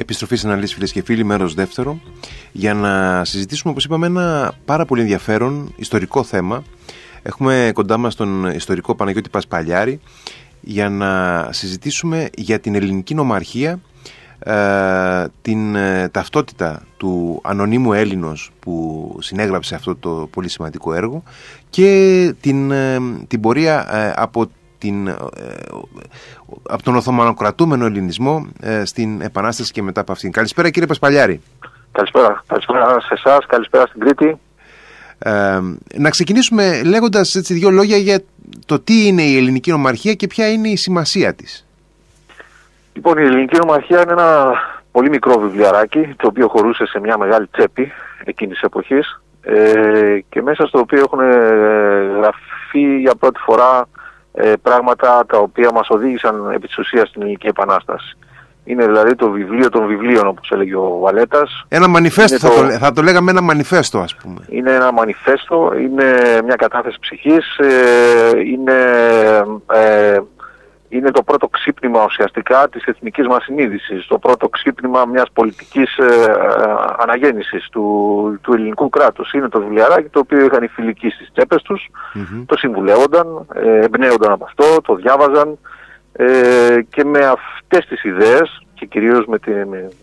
Επιστροφή στην αναλύση φίλες και φίλοι, μέρος δεύτερο, για να συζητήσουμε, όπως είπαμε, ένα πάρα πολύ ενδιαφέρον ιστορικό θέμα. Έχουμε κοντά μας τον ιστορικό Παναγιώτη Πασπαλιάρη για να συζητήσουμε για την ελληνική νομαρχία, ε, την ε, ταυτότητα του ανωνύμου Έλληνος που συνέγραψε αυτό το πολύ σημαντικό έργο και την, ε, την πορεία από την, ε, από τον Οθωμανοκρατούμενο ελληνισμό ε, στην Επανάσταση και μετά από αυτήν. Καλησπέρα κύριε Πασπαλιάρη. Καλησπέρα. Καλησπέρα σε εσάς, καλησπέρα στην Κρήτη. Ε, να ξεκινήσουμε λέγοντας έτσι δύο λόγια για το τι είναι η ελληνική νομαρχία και ποια είναι η σημασία της. Λοιπόν, η ελληνική νομαρχία είναι ένα πολύ μικρό βιβλιαράκι το οποίο χωρούσε σε μια μεγάλη τσέπη εκείνης της εποχής ε, και μέσα στο οποίο έχουν γραφεί για πρώτη φορά ε, πράγματα τα οποία μας οδήγησαν επί της ουσίας στην Ελληνική Επανάσταση. Είναι δηλαδή το βιβλίο των βιβλίων όπως έλεγε ο Βαλέτας. Ένα μανιφέστο θα, το, θα το λέγαμε ένα μανιφέστο ας πούμε. Είναι ένα μανιφέστο, είναι μια κατάθεση ψυχής, ε, είναι ε, είναι το πρώτο ξύπνημα ουσιαστικά της εθνικής μας συνείδησης, το πρώτο ξύπνημα μιας πολιτικής ε, ε αναγέννησης του, του ελληνικού κράτους. Είναι το βιβλιαράκι το οποίο είχαν οι φιλικοί στις τσέπες τους, το συμβουλεύονταν, ε, εμπνέονταν από αυτό, το διάβαζαν ε, και με αυτές τις ιδέες και κυρίως με, τη,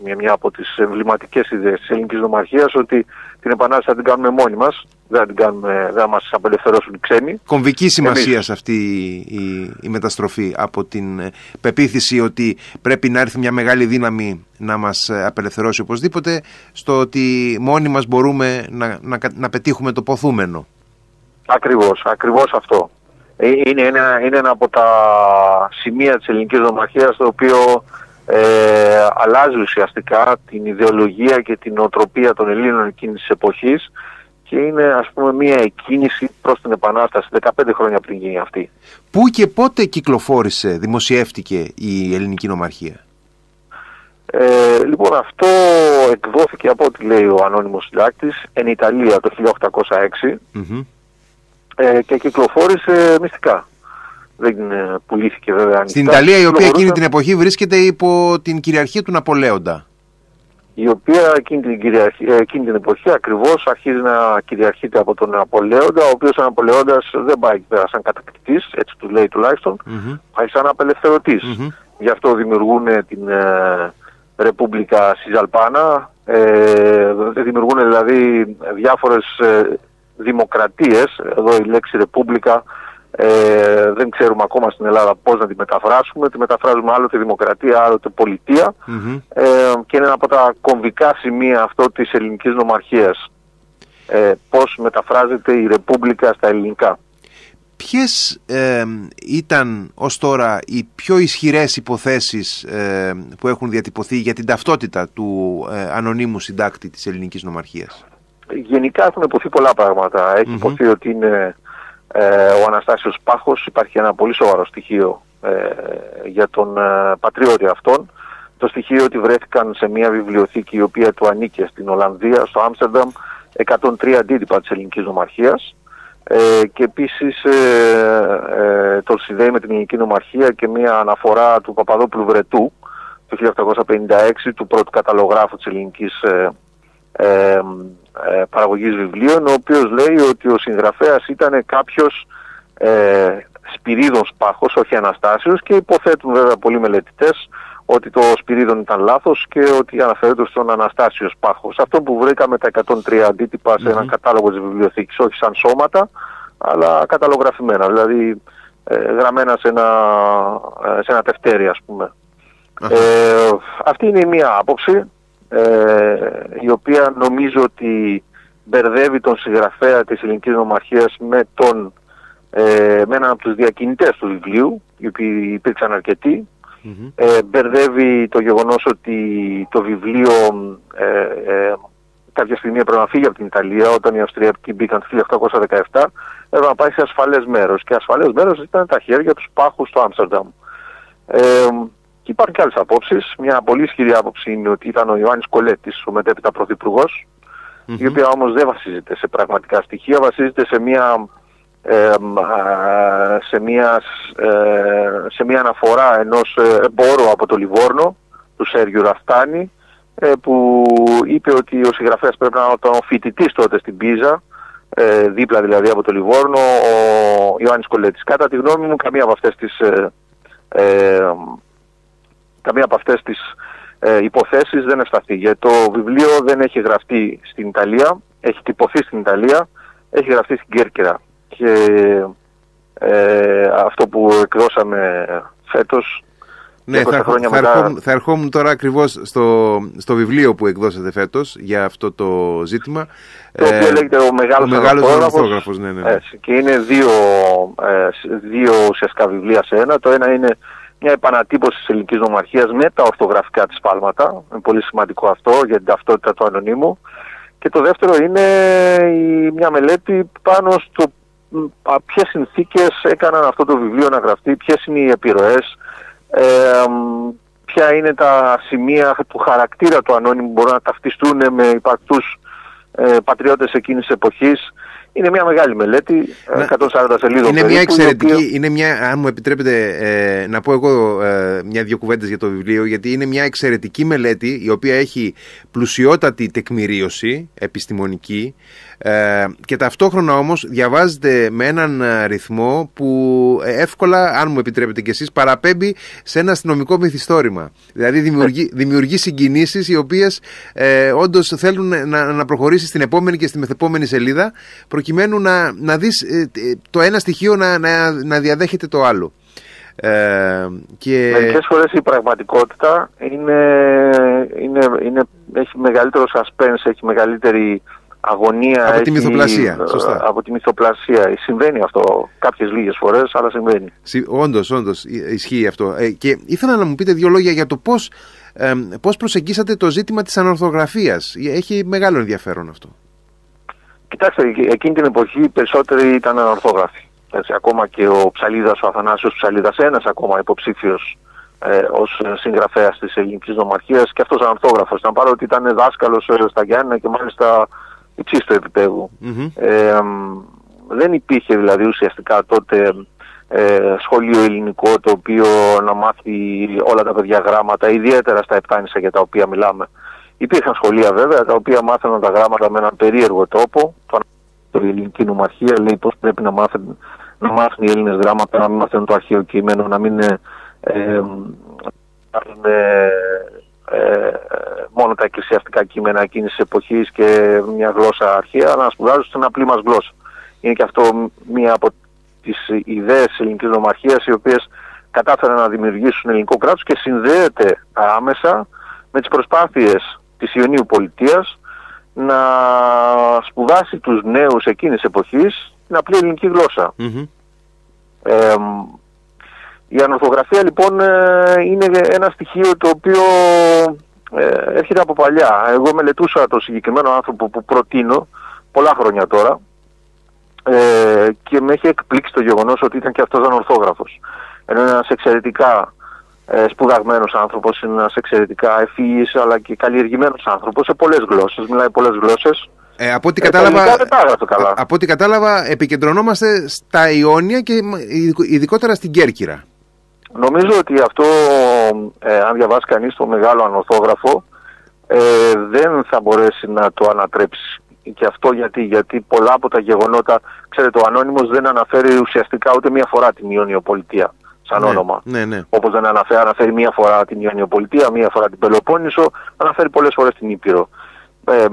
με μια από τις εμβληματικές ιδέες της ελληνικής νομαρχίας ότι την επανάσταση θα την κάνουμε μόνοι μας, δεν, την κάνουμε, δεν θα μας απελευθερώσουν οι ξένοι. Κομβική σημασία σε αυτή η, η, μεταστροφή από την ε, πεποίθηση ότι πρέπει να έρθει μια μεγάλη δύναμη να μας ε, απελευθερώσει οπωσδήποτε στο ότι μόνοι μας μπορούμε να, να, να πετύχουμε το ποθούμενο. Ακριβώς, ακριβώς αυτό. Ε, είναι ένα, είναι ένα από τα σημεία της ελληνικής νομαρχίας το οποίο ε, αλλάζει ουσιαστικά την ιδεολογία και την οτροπία των Ελλήνων εκείνης της εποχής και είναι ας πούμε μια εκκίνηση προς την Επανάσταση 15 χρόνια πριν γίνει αυτή. Πού και πότε κυκλοφόρησε, δημοσιεύτηκε η ελληνική νομαρχία; Ε, λοιπόν αυτό εκδόθηκε από ό,τι λέει ο ανώνυμος συντάκτης εν Ιταλία το 1806 ε, και κυκλοφόρησε μυστικά δεν ε, πουλήθηκε βέβαια ανοιχτά. Στην Ιταλία η οποία εκείνη την εποχή βρίσκεται υπό την κυριαρχία του Ναπολέοντα. Η οποία εκείνη την, κυριαρχία, εκείνη την εποχή ακριβώς αρχίζει να κυριαρχείται από τον Ναπολέοντα, ο οποίος ο Ναπολέοντας δεν πάει πέρα σαν κατακτητής, έτσι του λέει τουλάχιστον, mm-hmm. πάει σαν απελευθερωτής. Mm-hmm. Γι' αυτό δημιουργούν την ε, Ρεπούμπλικα Σιζαλπάνα, ε, δημιουργούν δηλαδή διάφορες ε, δημοκρατίες, εδώ η λέξη Ρεπούμπλικα ε, δεν ξέρουμε ακόμα στην Ελλάδα πώς να τη μεταφράσουμε. Τη μεταφράζουμε άλλοτε δημοκρατία, άλλοτε Ε, και είναι ένα από τα κομβικά σημεία αυτό της ελληνικής νομαρχίας. Ε, πώς μεταφράζεται η Ρεπούμπλικα στα ελληνικά. Ποιες ε, ήταν ως τώρα οι πιο ισχυρές υποθέσεις ε, που έχουν διατυπωθεί για την ταυτότητα του ε, ανωνύμου συντάκτη της ελληνικής νομαρχίας; Γενικά έχουν υποθεί πολλά πράγματα. Έχει υποθεί ότι είναι ε, ο Αναστάσιος Πάχος. Υπάρχει ένα πολύ σοβαρό στοιχείο ε, για τον ε, πατριώτη αυτόν. Το στοιχείο ότι βρέθηκαν σε μια βιβλιοθήκη η οποία του ανήκε στην Ολλανδία, στο Άμστερνταμ, 103 αντίτυπα της ελληνικής νομαρχίας. Ε, και επίσης ε, ε, το συνδέει με την ελληνική νομαρχία και μια αναφορά του Παπαδόπουλου Βρετού το 1856 του πρώτου καταλογράφου της ελληνικής ε, ε, ε, παραγωγής βιβλίων, ο οποίος λέει ότι ο συγγραφέας ήταν κάποιος ε, Σπυρίδων Σπάχος, όχι Αναστάσιος και υποθέτουν βέβαια πολλοί μελετητές ότι το Σπυρίδων ήταν λάθος και ότι αναφέρεται στον Αναστάσιο Σπάχος. Αυτό που βρήκαμε τα 103 αντίτυπα σε έναν κατάλογο της βιβλιοθήκης, όχι σαν σώματα, αλλά καταλογραφημένα, δηλαδή ε, γραμμένα σε ένα, ε, σε ένα τευτέρι ας πούμε. Ε, αυτή είναι η μία άποψη ε, η οποία νομίζω ότι μπερδεύει τον συγγραφέα της ελληνικής νομαρχίας με, τον, ε, με έναν από τους διακινητές του βιβλίου, οι οποίοι υπήρξαν ε, μπερδεύει το γεγονός ότι το βιβλίο ε, ε, κάποια στιγμή έπρεπε να φύγει από την Ιταλία όταν οι Αυστριακοί μπήκαν το 1817 έπρεπε να πάει σε ασφαλές μέρος. Και ασφαλές μέρος ήταν τα χέρια τους Σπάχου στο Άμστερνταμ. Ε, και υπάρχουν και άλλες απόψεις. Μια πολύ ισχυρή άποψη είναι ότι ήταν ο Ιωάννης Κολέτης, ο μετέπειτα πρωθυπουργός, mm-hmm. η οποία όμως δεν βασίζεται σε πραγματικά στοιχεία, βασίζεται σε μια, ε, σε μια, ε, σε μια αναφορά ενός ε, εμπόρου από το Λιβόρνο, του Σέργιου Ραφτάνη, ε, που είπε ότι ο συγγραφέας πρέπει να ήταν ο φοιτητής τότε στην Πίζα, ε, δίπλα δηλαδή από το Λιβόρνο, ο Ιωάννης Κολέτης. Κατά τη γνώμη μου, καμία από αυτές τις, ε, ε καμία από αυτές τις ε, υποθέσεις δεν ευσταθεί. Γιατί το βιβλίο δεν έχει γραφτεί στην Ιταλία, έχει τυπωθεί στην Ιταλία, έχει γραφτεί στην Κέρκυρα. Και ε, αυτό που εκδώσαμε φέτος ναι, θα, θα, ερχόμουν, θα ερχόμουν τώρα ακριβώς στο, στο βιβλίο που εκδώσατε φέτος για αυτό το ζήτημα. Το οποίο ε, λέγεται Ο Μεγάλος Ανορθόγραφο. Ναι, ναι, ναι. Και είναι δύο, ε, δύο ουσιαστικά βιβλία σε ένα. Το ένα είναι μια επανατύπωση της ελληνικής νομαρχίας με τα ορθογραφικά της πάλματα. Είναι πολύ σημαντικό αυτό για την ταυτότητα του ανωνύμου. Και το δεύτερο είναι η, μια μελέτη πάνω στο ποιες συνθήκες έκαναν αυτό το βιβλίο να γραφτεί, ποιες είναι οι επιρροές, ε, ποια είναι τα σημεία του χαρακτήρα του ανώνυμου που μπορούν να ταυτιστούν με υπαρκτούς ε, πατριώτες εκείνης της εποχής. Είναι μια μεγάλη μελέτη, 140 σελίδων. Είναι μια εξαιρετική, είναι μια, αν μου επιτρέπετε ε, να πω εγώ ε, μια-δυο κουβέντες για το βιβλίο, γιατί είναι μια εξαιρετική μελέτη η οποία έχει πλουσιότατη τεκμηρίωση επιστημονική, ε, και ταυτόχρονα όμως διαβάζετε με έναν ε, ρυθμό που ε, εύκολα, αν μου επιτρέπετε κι εσείς, παραπέμπει σε ένα αστυνομικό μυθιστόρημα. Δηλαδή δημιουργεί, δημιουργεί συγκινήσεις οι οποίες ε, όντως θέλουν να, να προχωρήσει στην επόμενη και στη μεθεπόμενη σελίδα προκειμένου να, να δεις το ένα στοιχείο να, να, να διαδέχεται το άλλο. Ε, και... Μερικές φορές η πραγματικότητα είναι, είναι, είναι, έχει μεγαλύτερο suspense, έχει μεγαλύτερη αγωνία από τη μυθοπλασία. Ε, σωστά. Από τη μυθοπλασία. Συμβαίνει αυτό κάποιες λίγες φορές, αλλά συμβαίνει. Όντως, όντως ισχύει αυτό. Ε, και ήθελα να μου πείτε δύο λόγια για το πώς ε, πώς προσεγγίσατε το ζήτημα της ανορθογραφίας. Έχει μεγάλο ενδιαφέρον αυτό. Κοιτάξτε, εκείνη την εποχή οι περισσότεροι ήταν ανορθόγραφοι. Έτσι, ακόμα και ο Ψαλίδας, ο Αθανάσιος Ψαλίδας, ένας ακόμα υποψήφιος ε, ως συγγραφέας της ελληνικής νομαρχίας και αυτός ανορθόγραφος. Να πάρω ότι ήταν δάσκαλος στα Γιάννα και μάλιστα υψίστου επίπεδου. Ε, δεν υπήρχε δηλαδή ουσιαστικά τότε ε, σχολείο ελληνικό το οποίο να μάθει όλα τα παιδιά γράμματα, ιδιαίτερα στα επτάνησα για τα οποία μιλάμε. Υπήρχαν σχολεία βέβαια τα οποία μάθαιναν τα γράμματα με έναν περίεργο τρόπο. Το ελληνική νομαρχία λέει πώς πρέπει να μάθουν, να μάθουν οι Έλληνες γράμματα, να μην μάθουν το αρχαίο κείμενο, να μην ε, ε, ε, μόνο τα εκκλησιαστικά κείμενα εκείνης της εποχής και μια γλώσσα αρχαία, αλλά να σπουδάζουν στην απλή μας γλώσσα. Είναι και αυτό μία από τις ιδέες της ελληνικής νομαρχίας οι οποίες κατάφεραν να δημιουργήσουν ελληνικό κράτος και συνδέεται άμεσα με τις προσπάθειες της Ιωνίου Πολιτείας να σπουδάσει τους νέους εκείνης της εποχής την απλή ελληνική η ανορθογραφία λοιπόν ε, είναι ένα στοιχείο το οποίο ε, έρχεται από παλιά. Εγώ μελετούσα το συγκεκριμένο άνθρωπο που προτείνω πολλά χρόνια τώρα ε, και με έχει εκπλήξει το γεγονός ότι ήταν και αυτός ανορθόγραφος. Ενώ είναι ένας εξαιρετικά ε, σπουδαγμένος άνθρωπος, είναι ένας εξαιρετικά ευφύης αλλά και καλλιεργημένος άνθρωπος σε πολλές γλώσσες, μιλάει πολλές γλώσσες. Ε, από, ό,τι κατάλαβα, από ό,τι κατάλαβα επικεντρωνόμαστε στα Ιόνια και ειδικότερα στην Κέρκυρα. Νομίζω ότι αυτό, ε, αν διαβάσει κανείς το μεγάλο ανορθόγραφο, ε, δεν θα μπορέσει να το ανατρέψει. Και αυτό γιατί, γιατί πολλά από τα γεγονότα, ξέρετε, ο Ανώνυμος δεν αναφέρει ουσιαστικά ούτε μία φορά την Ιωνιοπολιτεία σαν ναι, όνομα. Ναι, ναι. Όπως δεν αναφέρει, αναφέρει μία φορά την Ιωνιοπολιτεία, μία φορά την Πελοπόννησο, αναφέρει πολλές φορές την Ήπειρο. Ε,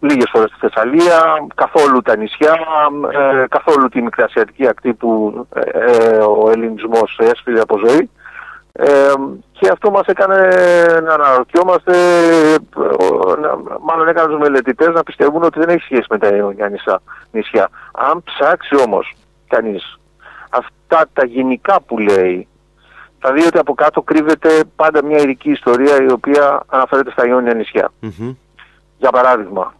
λίγες φορές στη Θεσσαλία, καθόλου τα νησιά, ε, καθόλου τη μικρασιατική ακτή που ε, ε, ο ελληνισμός έσφυγε από ζωή. Ε, και αυτό μας έκανε να αναρωτιόμαστε, μάλλον έκανε τους μελετητές να πιστεύουν ότι δεν έχει σχέση με τα αιωνιά νησιά. Αν ψάξει όμως κανείς αυτά τα γενικά που λέει, θα δει ότι από κάτω κρύβεται πάντα μια ειδική ιστορία η οποία αναφέρεται στα Ιόνια Για παράδειγμα,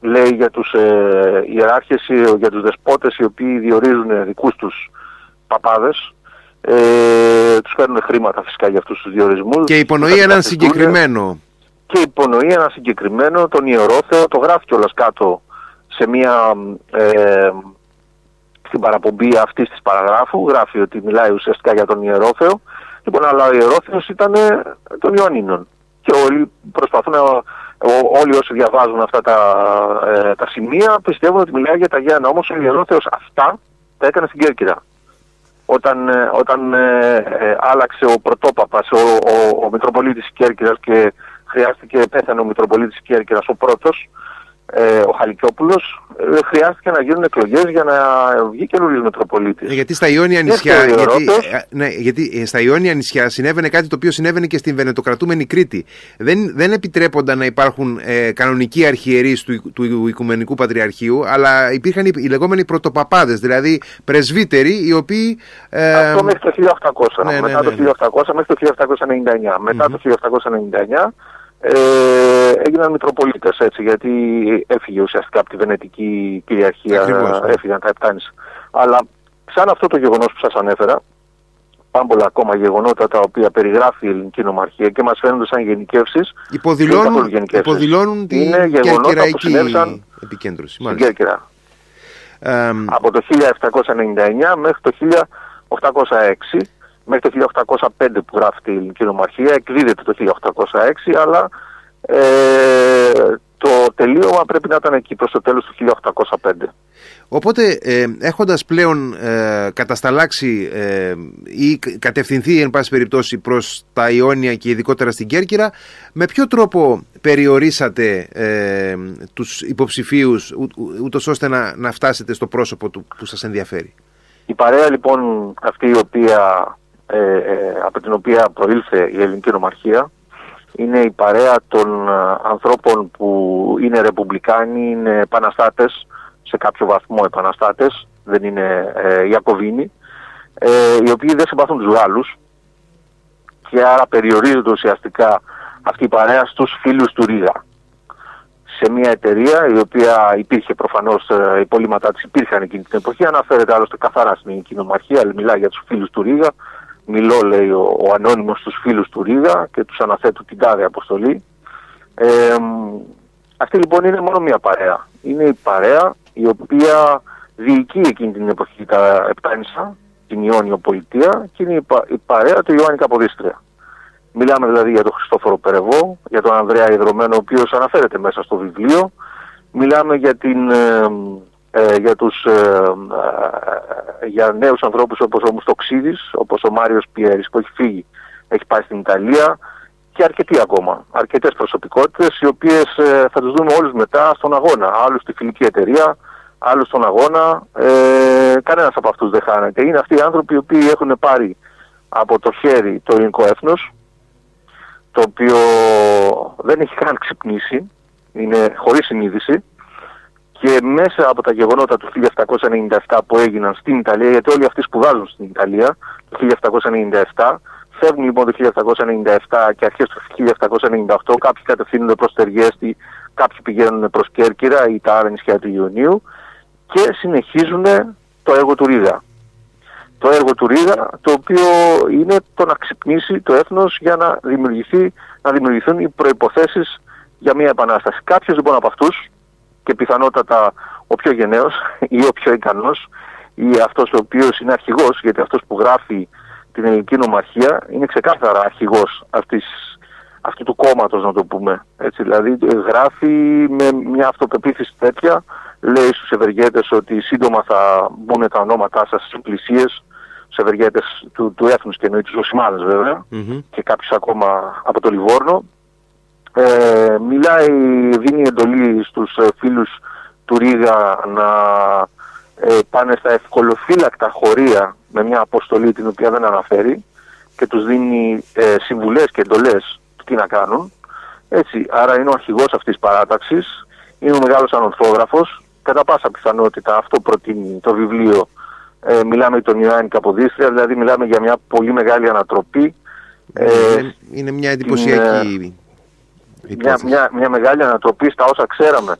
λέει για τους ε, ιεράρχες, για τους δεσπότες οι οποίοι διορίζουν δικούς τους παπάδες ε, τους παίρνουν χρήματα φυσικά για αυτούς τους διορισμούς. Και υπονοεί έναν συγκεκριμένο. Και υπονοεί έναν συγκεκριμένο, τον Ιερόθεο, το γράφει κιόλας κάτω σε μια, ε, στην παραπομπή αυτής της παραγράφου, γράφει ότι μιλάει ουσιαστικά για τον Ιερόθεο. Λοιπόν, αλλά ο Ιερόθεος ήταν των Ιωαννίνων. Και όλοι προσπαθούν να όλοι όσοι διαβάζουν αυτά τα, ε, τα σημεία πιστεύουν ότι μιλάει για τα Γιάννα. Όμως ο Ιερόθεος αυτά τα έκανε στην Κέρκυρα. Όταν, ε, όταν ε, άλλαξε ο πρωτόπαπας, ο, ο, ο Μητροπολίτης Κέρκυρας και χρειάστηκε, πέθανε ο Μητροπολίτης Κέρκυρας ο πρώτος, ε, ο Χαλικιόπουλος ε, χρειάστηκε να γίνουν εκλογές για να βγει καινούριο Μητροπολίτης. Γιατί στα Ιόνια νησιά, γιατί, ε, ναι, γιατί ε, στα Ιόνια νησιά συνέβαινε κάτι το οποίο συνέβαινε και στην Βενετοκρατούμενη Κρήτη. Δεν, δεν επιτρέπονταν να υπάρχουν ε, κανονικοί αρχιερείς του, του Οικουμενικού Πατριαρχείου, αλλά υπήρχαν οι, οι λεγόμενοι πρωτοπαπάδες, δηλαδή πρεσβύτεροι οι οποίοι... Ε, Αυτό μέχρι το 1800, ναι, μετά ναι, ναι, το 1800 ναι. μέχρι το 1799. Μετά το 1799 ε, έγιναν Μητροπολίτες έτσι γιατί έφυγε ουσιαστικά από τη Βενετική κυριαρχία, Ακριβώς, ναι. έφυγαν τα Επτάνης. Αλλά σαν αυτό το γεγονός που σας ανέφερα, πάμπολα ακόμα γεγονότα τα οποία περιγράφει η ελληνική νομαρχία και μας φαίνονται σαν γενικεύσεις. Υποδηλώνουν, υποδηλώνουν την είναι γεγονότα που συνέβησαν επικέντρωση. Στην Κέρκυρα. από το 1799 μέχρι το 1806 μέχρι το 1805 που γράφει η ελληνική νομαρχία, εκδίδεται το 1806, αλλά ε, το τελείωμα πρέπει να ήταν εκεί προς το τέλος του 1805. Οπότε ε, έχοντας πλέον ε, κατασταλάξει ε, ή κατευθυνθεί εν πάση περιπτώσει προς τα Ιόνια και ειδικότερα στην Κέρκυρα, με ποιο τρόπο περιορίσατε ε, τους υποψηφίους ούτως ώστε να, να φτάσετε στο πρόσωπο του που σας ενδιαφέρει; Η παρέα λοιπόν αυτή η οποία ε, ε, από την οποία προήλθε η ελληνική νομαρχία είναι η παρέα των ε, ανθρώπων που είναι ρεπουμπλικάνοι, είναι επαναστάτες, σε κάποιο βαθμό επαναστάτες, δεν είναι ε, Ιακωβίνοι, ε, οι οποίοι δεν συμπαθούν τους Γάλλους και άρα περιορίζονται ουσιαστικά αυτή η παρέα στους φίλους του Ρίγα. Σε μια εταιρεία η οποία υπήρχε προφανώς, οι πολίματά της υπήρχαν εκείνη την εποχή, αναφέρεται άλλωστε καθαρά στην ελληνική νομαρχία, αλλά μιλάει για τους φίλους του Ρίγα, μιλώ λέει ο, ο ανώνυμος στους φίλους του Ρίγα και τους αναθέτω την τάδε αποστολή. Ε, αυτή λοιπόν είναι μόνο μια παρέα. Είναι η παρέα η οποία διοικεί εκείνη την εποχή τα Επτάνησα, την Ιόνιο Πολιτεία και είναι η, η παρέα του Ιωάννη Καποδίστρια. Μιλάμε δηλαδή για τον Χριστόφορο Περεβό, για τον Ανδρέα Ιδρωμένο, ο οποίος αναφέρεται μέσα στο βιβλίο. Μιλάμε για την ε, για, τους, ε, ε, για νέους ανθρώπους όπως ο Μουστοξίδης, όπως ο Μάριος Πιέρης που έχει φύγει, έχει πάει στην Ιταλία και αρκετοί ακόμα, αρκετές προσωπικότητες οι οποίες ε, θα τους δούμε όλους μετά στον αγώνα, άλλους στη φιλική εταιρεία, άλλους στον αγώνα, ε, κανένας από αυτούς δεν χάνεται. Είναι αυτοί οι άνθρωποι οι οποίοι έχουν πάρει από το χέρι το ελληνικό έθνος, το οποίο δεν έχει καν ξυπνήσει, είναι χωρίς συνείδηση, και μέσα από τα γεγονότα του 1797 που έγιναν στην Ιταλία, γιατί όλοι αυτοί σπουδάζουν στην Ιταλία το 1797, φεύγουν λοιπόν το 1797 και αρχές του 1798, κάποιοι κατευθύνονται προς Τεργέστη, κάποιοι πηγαίνουν προς Κέρκυρα ή τα άλλα νησιά του Ιωνίου και συνεχίζουν το έργο του Ρίγα. Το έργο του Ρίγα, το οποίο είναι το να ξυπνήσει το έθνος για να, δημιουργηθεί, να δημιουργηθούν οι προϋποθέσεις για μια επανάσταση. Κάποιος λοιπόν από αυτούς, και πιθανότατα ο πιο γενναίος ή ο πιο ικανός ή αυτός ο οποίος είναι αρχηγός, γιατί αυτός που γράφει την ελληνική νομαρχία είναι ξεκάθαρα αρχηγός αυτής, αυτού του κόμματος να το πούμε. Έτσι, δηλαδή γράφει με μια αυτοπεποίθηση τέτοια, λέει στους ευεργέτες ότι σύντομα θα μπουν τα ονόματά σας στις πλησίες, στους ευεργέτες του, του έθνους και εννοεί τους Οσημάδες και κάποιους ακόμα από το Λιβόρνο ε, μιλάει, δίνει εντολή στους ε, φίλους του Ρίγα να ε, πάνε στα ευκολοφύλακτα χωρία με μια αποστολή την οποία δεν αναφέρει και τους δίνει ε, συμβουλές και εντολές τι να κάνουν. Έτσι, άρα είναι ο αρχηγός αυτής της παράταξης, είναι ο μεγάλος ανορθόγραφος, κατά πάσα πιθανότητα αυτό προτείνει το βιβλίο ε, μιλάμε για τον Ιωάννη Καποδίστρια, δηλαδή μιλάμε για μια πολύ μεγάλη ανατροπή. Ε, είναι μια εντυπωσιακή μια, μια, μια μεγάλη ανατροπή στα όσα ξέραμε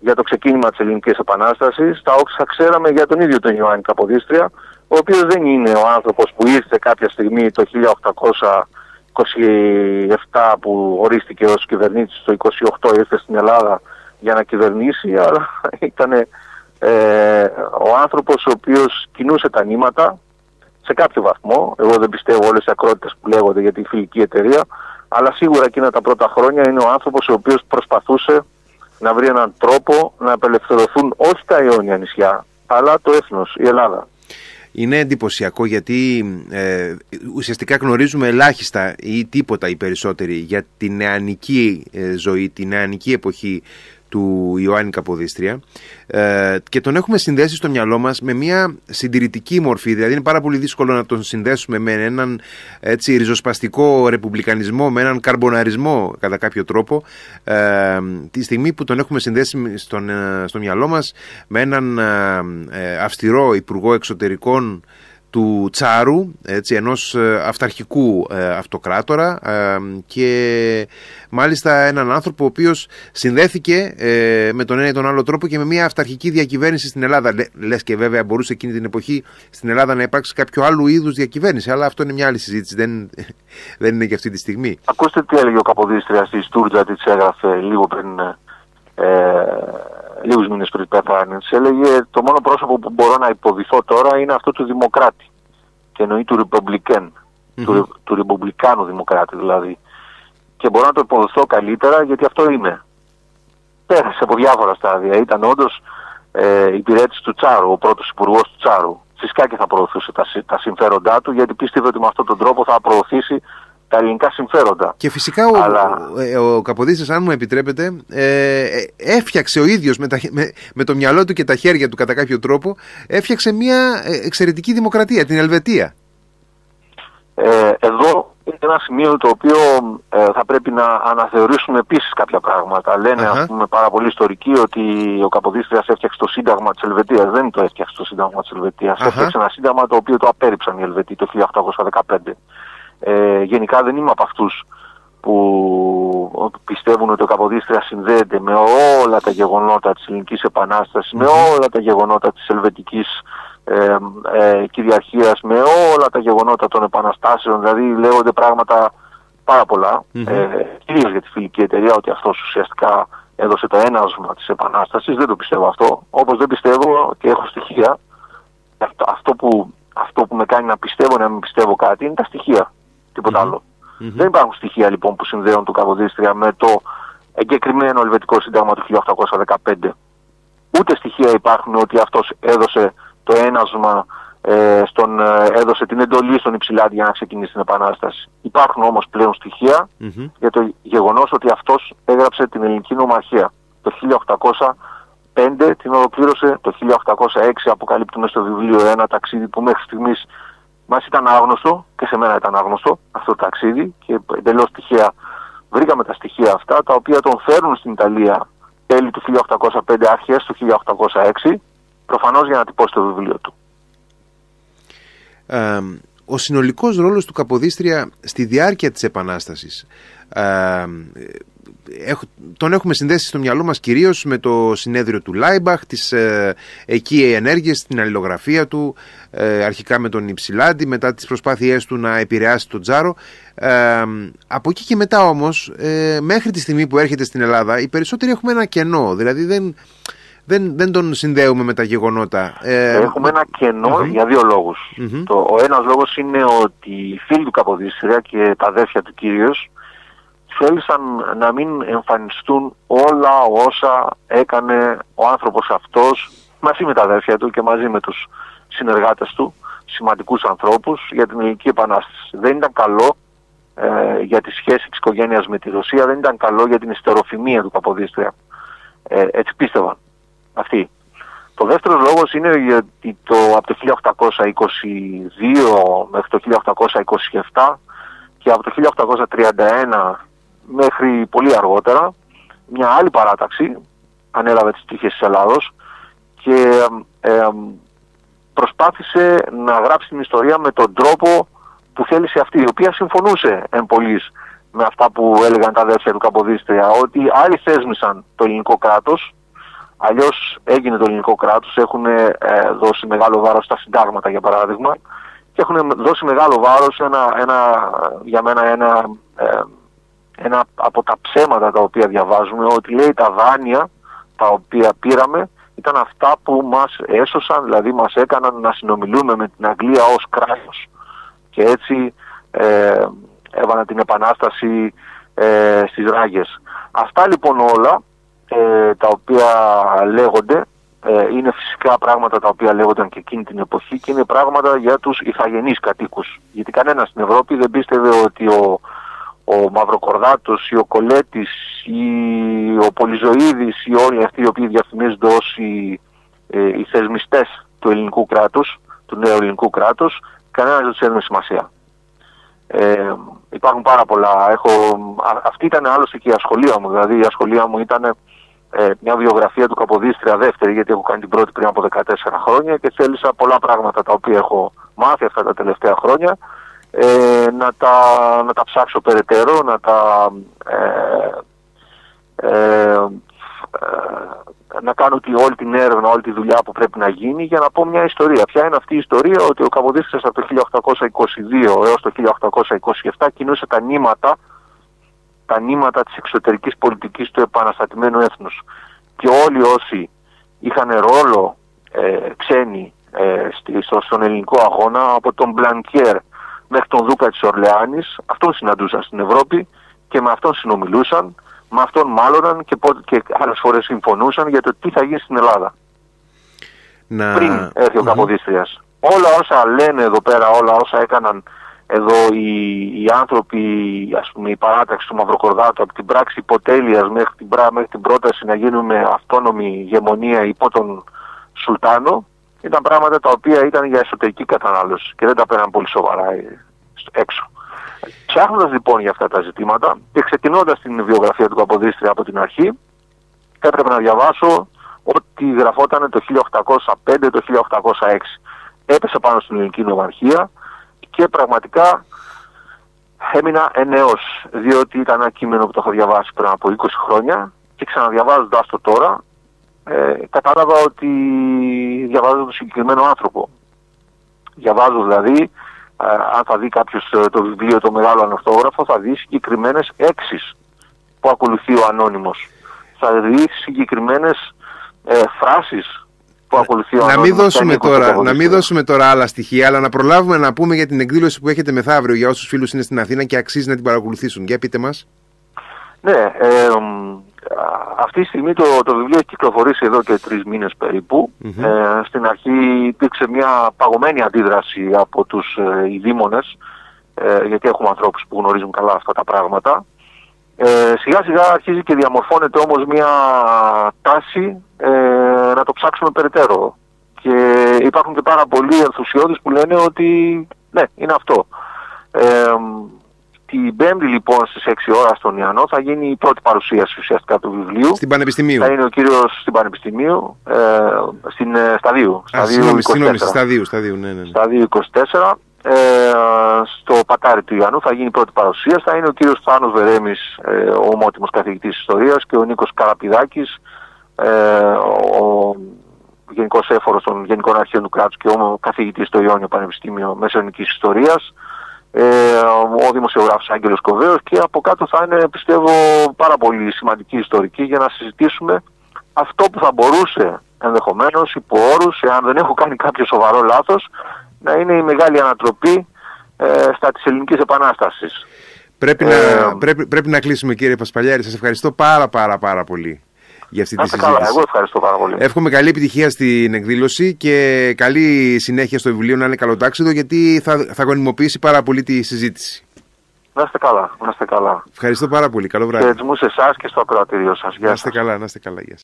για το ξεκίνημα της Ελληνικής Επανάστασης, στα όσα ξέραμε για τον ίδιο τον Ιωάννη Καποδίστρια, ο οποίος δεν είναι ο άνθρωπος που ήρθε κάποια στιγμή το 1827 που ορίστηκε ως κυβερνήτης, το 28 ήρθε στην Ελλάδα για να κυβερνήσει, αλλά ήταν ε, ο άνθρωπος ο οποίος κινούσε τα νήματα σε κάποιο βαθμό. Εγώ δεν πιστεύω όλες οι ακρότητες που λέγονται για τη φιλική εταιρεία, αλλά σίγουρα εκείνα τα πρώτα χρόνια είναι ο άνθρωπος ο οποίος προσπαθούσε να βρει έναν τρόπο να απελευθερωθούν όχι τα αιώνια νησιά, αλλά το έθνος, η Ελλάδα. Είναι εντυπωσιακό γιατί ε, ουσιαστικά γνωρίζουμε ελάχιστα ή τίποτα οι περισσότεροι για τη νεανική ε, ζωή, τη νεανική εποχή του Ιωάννη Καποδίστρια ε, και τον έχουμε συνδέσει στο μυαλό μας με μια συντηρητική μορφή δηλαδή είναι πάρα πολύ δύσκολο να τον συνδέσουμε με έναν έτσι, ριζοσπαστικό ρεπουμπλικανισμό με έναν καρμποναρισμό κατά κάποιο τρόπο ε, τη στιγμή που τον έχουμε συνδέσει στον, ε, στο μυαλό μας με έναν ε, αυστηρό υπουργό εξωτερικών του Τσάρου, έτσι, ενός ε, αυταρχικού ε, αυτοκράτορα ε, και μάλιστα έναν άνθρωπο ο οποίος συνδέθηκε με τον ένα ή τον άλλο τρόπο και με μια αυταρχική διακυβέρνηση στην Ελλάδα. Λες και βέβαια μπορούσε εκείνη την εποχή στην Ελλάδα να υπάρξει κάποιο άλλο είδους διακυβέρνηση, αλλά αυτό είναι μια άλλη συζήτηση, δεν, δεν είναι και αυτή τη στιγμή. Ακούστε τι έλεγε ο Καποδίστριας στη Στούρτζα, τι έγραφε λίγο πριν ε, λίγους μήνες πριν πέθανε, έλεγε το μόνο πρόσωπο που μπορώ να υποδηθώ τώρα είναι αυτό του Δημοκράτη. Και εννοεί του ρεπουμπλικεν του, του Ρεπουμπλικάνου Δημοκράτη δηλαδή. Και μπορώ να το υποδηθώ καλύτερα γιατί αυτό είμαι. Πέρασε από διάφορα στάδια. Ήταν όντως ε, υπηρέτης του Τσάρου, ο πρώτος υπουργός του Τσάρου. Φυσικά και θα προωθούσε τα, τα συμφέροντά του γιατί πίστευε ότι με αυτόν τον τρόπο θα προωθήσει τα ελληνικά συμφέροντα. Και φυσικά ο, Αλλά... ο, ο Καποδίστρας, αν μου επιτρέπετε, ε, έφτιαξε ο ίδιος με, με, με, το μυαλό του και τα χέρια του κατά κάποιο τρόπο, έφτιαξε μια ε, εξαιρετική δημοκρατία, την Ελβετία. Ε, εδώ είναι ένα σημείο το οποίο ε, θα πρέπει να αναθεωρήσουμε επίσης κάποια πράγματα. Λένε, ας πούμε, πάρα πολύ ιστορικοί ότι ο Καποδίστριας έφτιαξε το Σύνταγμα της Ελβετίας. Δεν το έφτιαξε το Σύνταγμα της Ελβετίας. Έφτιαξε ένα Σύνταγμα το οποίο το απέρριψαν οι Ελβετοί το 1815. Ε, γενικά δεν είμαι από αυτούς που πιστεύουν ότι ο Καποδίστρια συνδέεται με όλα τα γεγονότα της Ελληνικής με όλα τα γεγονότα της Ελβετικής ε, ε, κυριαρχίας, με όλα τα γεγονότα των επαναστάσεων, δηλαδή λέγονται πράγματα πάρα πολλά, ε, κυρίως για τη φιλική εταιρεία, ότι αυτός ουσιαστικά έδωσε το ένασμα της επανάστασης, δεν το πιστεύω αυτό, όπως δεν πιστεύω και έχω στοιχεία, αυτό, αυτό, που, αυτό που με κάνει να πιστεύω να μην πιστεύω κάτι είναι τα στοιχεία τίποτα άλλο. Δεν υπάρχουν στοιχεία λοιπόν που συνδέουν το Καποδίστρια με το εγκεκριμένο Ελβετικό Σύνταγμα του 1815. Ούτε στοιχεία υπάρχουν ότι αυτός έδωσε το ένασμα, ε, στον, ε, έδωσε την εντολή στον Υψηλάντη για να ξεκινήσει την Επανάσταση. Υπάρχουν όμως πλέον για το γεγονός ότι αυτός έγραψε την ελληνική νομαρχία το 1805, την ολοκλήρωσε το 1806, αποκαλύπτουμε στο βιβλίο ένα ταξίδι που μέχρι στιγμής Μας ήταν άγνωστο και σε μένα ήταν άγνωστο αυτό το ταξίδι και εντελώς τυχαία βρήκαμε τα στοιχεία αυτά τα οποία τον φέρνουν στην Ιταλία τέλη του 1805 αρχές του 1806 προφανώς για να τυπώσει το βιβλίο του. Ε, ο συνολικός ρόλος του Καποδίστρια στη διάρκεια της Επανάστασης ε, τον έχουμε συνδέσει στο μυαλό μας κυρίως με το συνέδριο του Λάιμπαχ, τις ε, εκεί ενέργειες, την αλληλογραφία του, ε, αρχικά με τον Υψηλάντη, μετά τις προσπάθειές του να επηρεάσει τον Τσάρο. Ε, από εκεί και μετά όμως, ε, μέχρι τη στιγμή που έρχεται στην Ελλάδα, οι περισσότεροι έχουμε ένα κενό, δηλαδή δεν... Δεν, δεν τον συνδέουμε με τα γεγονότα. Έχουμε ένα για δύο λόγους. Το, ο ένας λόγος είναι ότι οι φίλοι του Καποδίστρια και τα αδέρφια του Κύριος θέλησαν να μην εμφανιστούν όλα όσα έκανε ο άνθρωπος αυτός μαζί με τα αδέρφια του και μαζί με τους συνεργάτες του, σημαντικούς ανθρώπους για την Ελληνική Επανάσταση. Δεν ήταν καλό ε, για τη σχέση της οικογένειας με τη Ρωσία, δεν ήταν καλό για την ιστεροφημία του Παποδίστρια. Ε, έτσι πίστευαν αυτοί. Το δεύτερος λόγος είναι γιατί το, από το 1822 μέχρι το 1827 και από το 1831 μέχρι πολύ αργότερα. Μια άλλη παράταξη ανέλαβε τις τύχες της Ελλάδος και ε, προσπάθησε να γράψει την ιστορία με τον τρόπο που θέλησε αυτή, η οποία συμφωνούσε εν πολλής με αυτά που έλεγαν τα αδέρφια του Καποδίστρια, ότι άλλοι θέσμισαν το ελληνικό κράτος, αλλιώς έγινε το ελληνικό κράτος, έχουν ε, δώσει μεγάλο βάρος στα συντάγματα για παράδειγμα, και έχουν δώσει μεγάλο βάρος ένα, ένα, για μένα ένα ε, ένα από τα ψέματα τα οποία διαβάζουμε ότι λέει τα δάνεια τα οποία πήραμε ήταν αυτά που μας έσωσαν, δηλαδή μας έκαναν να συνομιλούμε με την Αγγλία ως κράτος και έτσι ε, έβαλαν την επανάσταση ε, στις ράγες. Αυτά λοιπόν όλα ε, τα οποία λέγονται ε, είναι φυσικά πράγματα τα οποία λέγονταν και εκείνη την εποχή και είναι πράγματα για τους ηθαγενείς κατοίκους. Γιατί κανένας στην Ευρώπη δεν πίστευε ότι ο, ο Μαυροκορδάτος ή ο Κολέτης ή ο Πολυζωίδης ή όλοι αυτοί οι οποίοι διαφημίζονται ως οι, ε, οι θεσμιστές του ελληνικού κράτους, του νέου ελληνικού κράτους, κανένας δεν τους έδινε σημασία. Ε, υπάρχουν πάρα πολλά. Έχω, αυτή ήταν άλλωστε και η ασχολία μου. Δηλαδή η ασχολία μου ήταν ε, μια βιογραφία του Καποδίστρια δεύτερη, γιατί έχω κάνει την πρώτη πριν από 14 χρόνια και θέλησα πολλά πράγματα τα οποία έχω μάθει αυτά τα τελευταία χρόνια ε, να, τα, να τα ψάξω περαιτέρω, να τα... Ε, ε, ε να κάνω τη, όλη την έρευνα, όλη τη δουλειά που πρέπει να γίνει για να πω μια ιστορία. Ποια είναι αυτή η ιστορία; Ότι ο Καποδίστριας από το 1822 έως το 1827 κινούσε τα νήματα τα νήματα της εξωτερικής πολιτικής του επαναστατημένου έθνους. Και όλοι όσοι είχαν ρόλο ε, ξένοι ε, στον ελληνικό αγώνα, από τον Μπλανκιέρ μέχρι τον Δούκα της Ορλεάνης, αυτόν συναντούσαν στην Ευρώπη και με αυτόν συνομιλούσαν, με αυτόν μάλλοναν και, και άλλες φορές συμφωνούσαν για το τι θα γίνει στην Ελλάδα. Να... Πριν έρθει ο Καποδίστριας. Όλα όσα λένε εδώ πέρα, όλα όσα έκαναν εδώ οι, οι άνθρωποι, ας πούμε η παράταξη του Μαυροκορδάτου από την πράξη υποτέλειας μέχρι την, μέχρι την πρόταση να γίνουμε αυτόνομη γεμονία υπό τον Σουλτάνο ήταν πράγματα τα οποία ήταν για εσωτερική κατανάλωση και δεν τα πέραν πολύ σοβαρά ε, έξω. Ψάχνοντας λοιπόν για αυτά τα ζητήματα και ξεκινώντας την βιογραφία του Καποδίστρια από την αρχή, έπρεπε να διαβάσω ότι γραφόταν το 1805 το 1806. Έπεσε πάνω στην ελληνική νομαρχία, και πραγματικά έμεινα ενέως διότι ήταν ένα κείμενο που το έχω διαβάσει πριν από 20 χρόνια και ξαναδιαβάζοντας το τώρα ε, κατάλαβα ότι διαβάζω τον συγκεκριμένο άνθρωπο. Διαβάζω δηλαδή, ε, αν θα δει κάποιος ε, το βιβλίο το μεγάλο ανορθόγραφο, θα δει συγκεκριμένες έξις που ακολουθεί ο ανώνυμος. Θα δει συγκεκριμένες ε, φράσεις που ακολουθεί ο να μην, δώσουμε τώρα, να μην δώσουμε τώρα άλλα στοιχεία, αλλά να προλάβουμε να πούμε για την εκδήλωση που έχετε μεθαύριο για όσους φίλους είναι στην Αθήνα και αξίζει να την παρακολουθήσουν. Για πείτε μας. Ναι, ε, αυτή τη στιγμή το, το βιβλίο έχει κυκλοφορήσει εδώ και τρεις μήνες περίπου. Ε, στην αρχή υπήρξε μια παγωμένη αντίδραση από τους ε, ε, γιατί έχουμε ανθρώπους που γνωρίζουν καλά αυτά τα πράγματα. Ε, σιγά σιγά αρχίζει και διαμορφώνεται όμως μια τάση ε, να το ψάξουμε περαιτέρω. Και υπάρχουν και πάρα πολλοί ενθουσιώδεις που λένε ότι ναι, είναι αυτό. Ε, την Πέμπτη λοιπόν στις 6 ώρας στον Ιαννό θα γίνει η πρώτη παρουσίαση ουσιαστικά του βιβλίου. Στην Πανεπιστημίου. Θα είναι ο κύριος στην Πανεπιστημίου, ε, στην ε, Σταδίου. Α, συγγνώμη, συγγνώμη, Σταδίου, Σταδίου, ναι, ναι. ναι. Σταδίου 24 ε, στο Πατάρι του Ιαννού θα γίνει η πρώτη παρουσία. Θα είναι ο κύριος Θάνος Βερέμης, ε, ο ομότιμος καθηγητής ιστορίας και ο Νίκος Καραπηδάκης, ε, ο Γενικός Έφορος των Γενικών Αρχαίων του Κράτους και ο καθηγητής στο Ιόνιο Πανεπιστήμιο Μεσαιωνικής Ιστορίας, ε, ο δημοσιογράφος Άγγελος Κοβέος και από κάτω θα είναι πιστεύω πάρα πολύ σημαντική ιστορική για να συζητήσουμε αυτό που θα μπορούσε ενδεχομένως υπό όρους, εάν δεν έχω κάνει κάποιο σοβαρό λάθος, να είναι η μεγάλη ανατροπή ε, στα της ελληνικής επανάστασης. Πρέπει, να, ε, πρέπει, πρέπει να κλείσουμε κύριε Πασπαλιάρη. Σας ευχαριστώ πάρα πάρα πάρα πολύ για αυτή τη συζήτηση. Καλά, εγώ ευχαριστώ πάρα πολύ. Εύχομαι καλή επιτυχία στην εκδήλωση και καλή συνέχεια στο βιβλίο να είναι καλοτάξιδο γιατί θα, θα γονιμοποιήσει πάρα πολύ τη συζήτηση. Να είστε καλά, να είστε καλά. Ευχαριστώ πάρα πολύ. Καλό βράδυ. Χαιρετισμού σε εσάς και στο ακροατήριο σας. Να είστε καλά, να είστε καλά. Γεια